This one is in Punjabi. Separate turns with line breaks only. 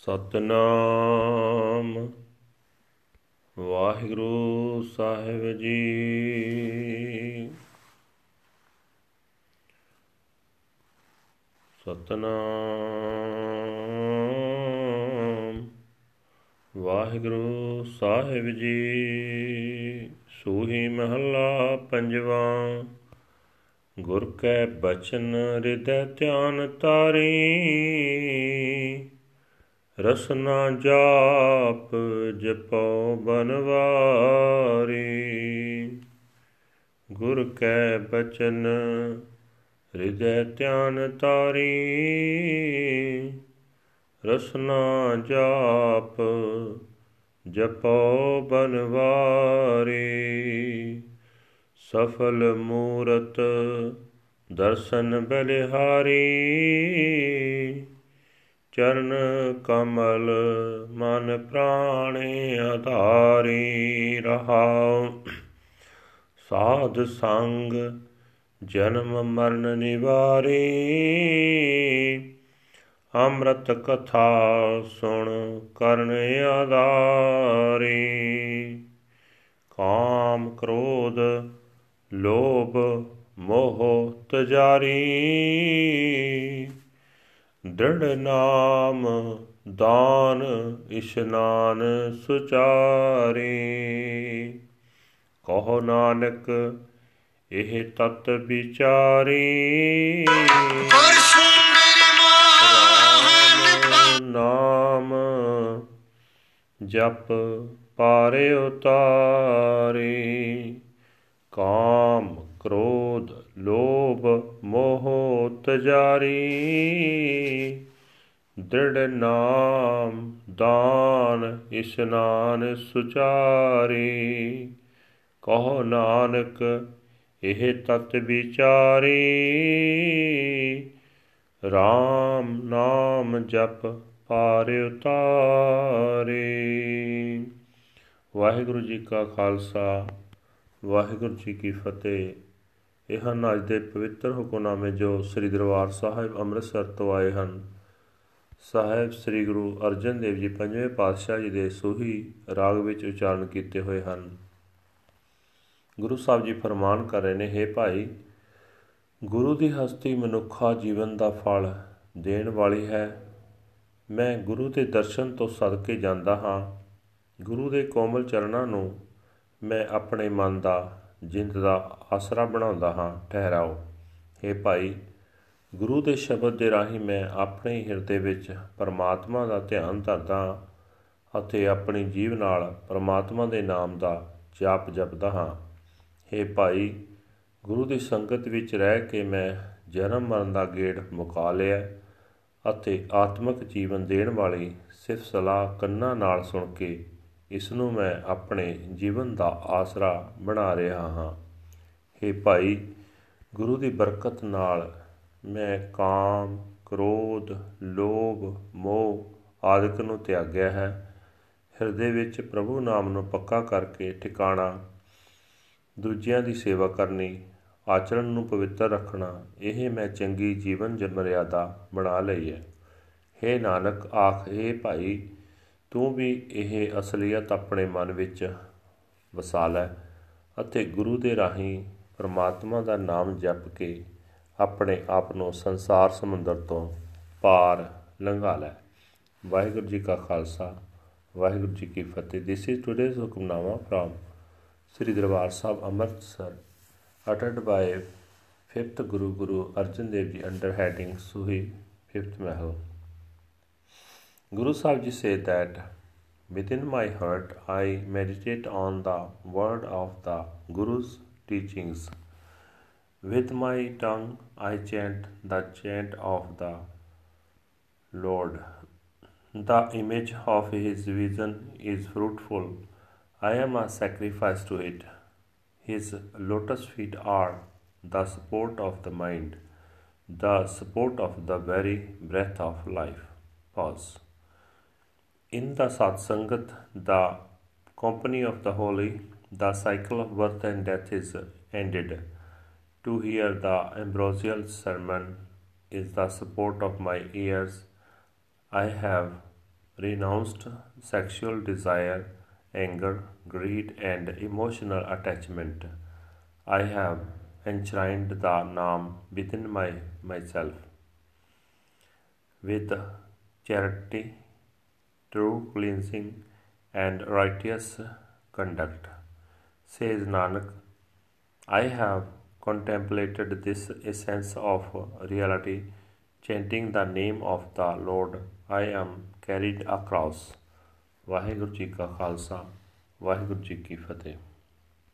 ਸਤਨਾਮ। ਵਾਹਿਗੁਰੂ ਸਾਹਿਬ ਜੀ। ਸਤਨਾਮ। ਵਾਹਿਗੁਰੂ ਸਾਹਿਬ ਜੀ। ਸੂਹੀ ਮਹੱਲਾ ਪੰਜਵਾ। ਗੁਰ ਕੈ ਬਚਨ, ਹਿਰਦੈ ਧਿਆਨ ਤਾਰੀ ਰਸਨਾ ਜਾਪ ਜਪੋ ਬਨਵਾਰੀ। ਗੁਰ ਕੈ ਬਚਨ, ਹਿਰਦੈ ਧਿਆਨ ਤਾਰੀ ਰਸਨਾ ਜਾਪ ਜਪੋ ਬਨਵਾਰੀ। ਸਫਲ ਮੂਰਤ ਦਰਸ਼ਨ ਬਲਿਹਾਰੀ। ਚਰਨ ਕਮਲ ਮਨ ਪ੍ਰਾਣੇ ਆਧਾਰੀ ਰਹਾਉ। ਸਾਧ ਸੰਗ ਜਨਮ ਮਰਨ ਨਿਵਾਰੀ। ਅੰਮ੍ਰਿਤ ਕਥਾ ਸੁਣ ਕਰਨ ਆਧਾਰੀ। ਕਾਮ ਕ੍ਰੋਧ, ਲੋਭ, ਮੋਹ ਤਜਾਰੀ। ਦ੍ਰਿੜ ਨਾਮ ਦਾਨ ਇਸ਼ਨਾਨ ਸੁਚਾਰੀ। ਕਹੋ ਨਾਨਕ ਇਹ ਤਤ ਵਿਚਾਰੀ। ਨਾਮ ਜਪ ਪਾਰੇ ਉਤਾਰੀ। ਕਾਮ ਕ੍ਰੋਧ ਲੋਭ ਮੋਹ ਤਜਾਰੀ ਦ੍ਰਿੜ ਨਾਮ ਦਾਨ ਇਸ਼ਨਾਨ ਸੁਚਾਰੀ। ਕਹੋ ਨਾਨਕ, ਇਹ ਤਤ ਵਿਚਾਰੀ। RAM ਨਾਮ ਜਪ ਪਾਰ ਉਤਾਰੇ। ਵਾਹਿਗੁਰੂ ਜੀ ਕਾ ਖਾਲਸਾ, ਵਾਹਿਗੁਰੂ ਜੀ ਕੀ ਫਤਿਹ। ਇਹ ਹਨ ਅੱਜ ਦੇ ਪਵਿੱਤਰ ਹੁਕਮਨਾਮੇ ਜੋ ਸ੍ਰੀ ਦਰਬਾਰ ਸਾਹਿਬ ਅੰਮ੍ਰਿਤਸਰ ਤੋਂ ਆਏ ਹਨ। ਸਾਹਿਬ ਸ੍ਰੀ ਗੁਰੂ ਅਰਜਨ ਦੇਵ ਜੀ ਪੰਜਵੇਂ ਪਾਤਸ਼ਾਹ ਜੀ ਦੇ ਸੋਹੀ ਰਾਗ ਵਿੱਚ ਉਚਾਰਨ ਕੀਤੇ ਹੋਏ ਹਨ। ਗੁਰੂ ਸਾਹਿਬ ਜੀ ਫਰਮਾਨ ਕਰ ਰਹੇ ਨੇ हे ਭਾਈ, ਗੁਰੂ ਦੀ ਹਸਤੀ ਮਨੁੱਖਾ ਜੀਵਨ ਦਾ ਫਲ ਦੇਣ ਵਾਲੀ ਹੈ। ਮੈਂ ਗੁਰੂ ਦੇ ਦਰਸ਼ਨ ਤੋਂ ਸਦਕੇ ਜਾਂਦਾ ਹਾਂ। ਗੁਰੂ ਦੇ ਕੋਮਲ ਚਰਨਾਂ ਨੂੰ ਮੈਂ ਆਪਣੇ ਮਨ ਦਾ ਜਿੰਦ ਦਾ ਆਸਰਾ ਬਣਾਉਂਦਾ ਹਾਂ, ਠਹਿਰਾਓ। हे ਭਾਈ, ਗੁਰੂ ਦੇ ਸ਼ਬਦ ਦੇ ਰਾਹੀਂ ਮੈਂ ਆਪਣੇ ਹਿਰਦੇ ਵਿੱਚ ਪਰਮਾਤਮਾ ਦਾ ਧਿਆਨ ਧਰਦਾ ਅਤੇ ਆਪਣੀ ਜੀਵ ਨਾਲ ਪਰਮਾਤਮਾ ਦੇ ਨਾਮ ਦਾ ਜਾਪ ਜਪਦਾ ਹਾਂ। हे ਭਾਈ, ਗੁਰੂ ਦੀ ਸੰਗਤ ਵਿੱਚ ਰਹਿ ਕੇ ਮੈਂ ਜਨਮ ਮਰਨ ਦਾ ਗੇੜ ਮੁਕਾ ਲਿਆ ਅਤੇ ਆਤਮਿਕ ਜੀਵਨ ਦੇਣ ਵਾਲੀ ਸਿਫਤ ਸਲਾਹ ਕੰਨਾਂ ਨਾਲ ਸੁਣ ਕੇ ਇਸ ਨੂੰ ਮੈਂ ਆਪਣੇ ਜੀਵਨ ਦਾ ਆਸਰਾ ਬਣਾ ਰਿਹਾ ਹਾਂ। हे ਭਾਈ, ਗੁਰੂ ਦੀ ਬਰਕਤ ਨਾਲ ਮੈਂ ਕਾਮ, ਕ੍ਰੋਧ, ਲੋਭ, ਮੋਹ ਆਦਿਕ ਨੂੰ ਤਿਆਗਿਆ ਹੈ। ਹਿਰਦੇ ਵਿੱਚ ਪ੍ਰਭੂ ਨਾਮ ਨੂੰ ਪੱਕਾ ਕਰਕੇ ਟਿਕਾਣਾ ਦੂਜਿਆਂ ਦੀ ਸੇਵਾ ਕਰਨੀ, ਆਚਰਣ ਨੂੰ ਪਵਿੱਤਰ ਰੱਖਣਾ, ਇਹ ਮੈਂ ਚੰਗੀ ਜੀਵਨ ਜਨਮਰਿਆਦਾ ਬਣਾ ਲਈ ਹੈ। हे ਨਾਨਕ, ਆਖੇ ਭਾਈ ਤੂੰ ਵੀ ਇਹ ਅਸਲੀਅਤ ਆਪਣੇ ਮਨ ਵਿੱਚ ਵਸਾ ਲੈ ਅਤੇ ਗੁਰੂ ਦੇ ਰਾਹੀਂ ਪਰਮਾਤਮਾ ਦਾ ਨਾਮ ਜਪ ਕੇ ਆਪਣੇ ਆਪ ਨੂੰ ਸੰਸਾਰ ਸਮੁੰਦਰ ਤੋਂ ਪਾਰ ਲੰਘਾ ਲੈ ਵਾਹਿਗੁਰੂ ਜੀ ਕਾ ਖਾਲਸਾ, ਵਾਹਿਗੁਰੂ ਜੀ ਕੀ ਫਤਿਹ this is today's hukamnama from Sri Darbar Sahib Amritsar uttered by 5th Guru Guru Arjan Dev Ji under heading Suhi 5th Mahal. Guru Sahib Ji said that within my heart I meditate on the word of the Guru's teachings. With my tongue I chant the chant of the Lord. The image of his vision is fruitful I am a sacrifice to it. His lotus feet are the support of the mind, the support of the very breath of life. Pause. In the Satsangat, the company of the holy, the cycle of birth and death is ended. To hear the ambrosial sermon is the support of my ears. I have renounced sexual desire, anger, greed, and emotional attachment. I have enshrined the Naam within my, myself. With charity, true cleansing, and righteous conduct. Says Nanak, I have contemplated this essence of reality, chanting the name of the Lord. I am carried across. Waheguru ji ਕਾ ਖਾਲਸਾ ਵਾਹਿਗੁਰੂ ਜੀ ਕੀ ਫਤਿਹ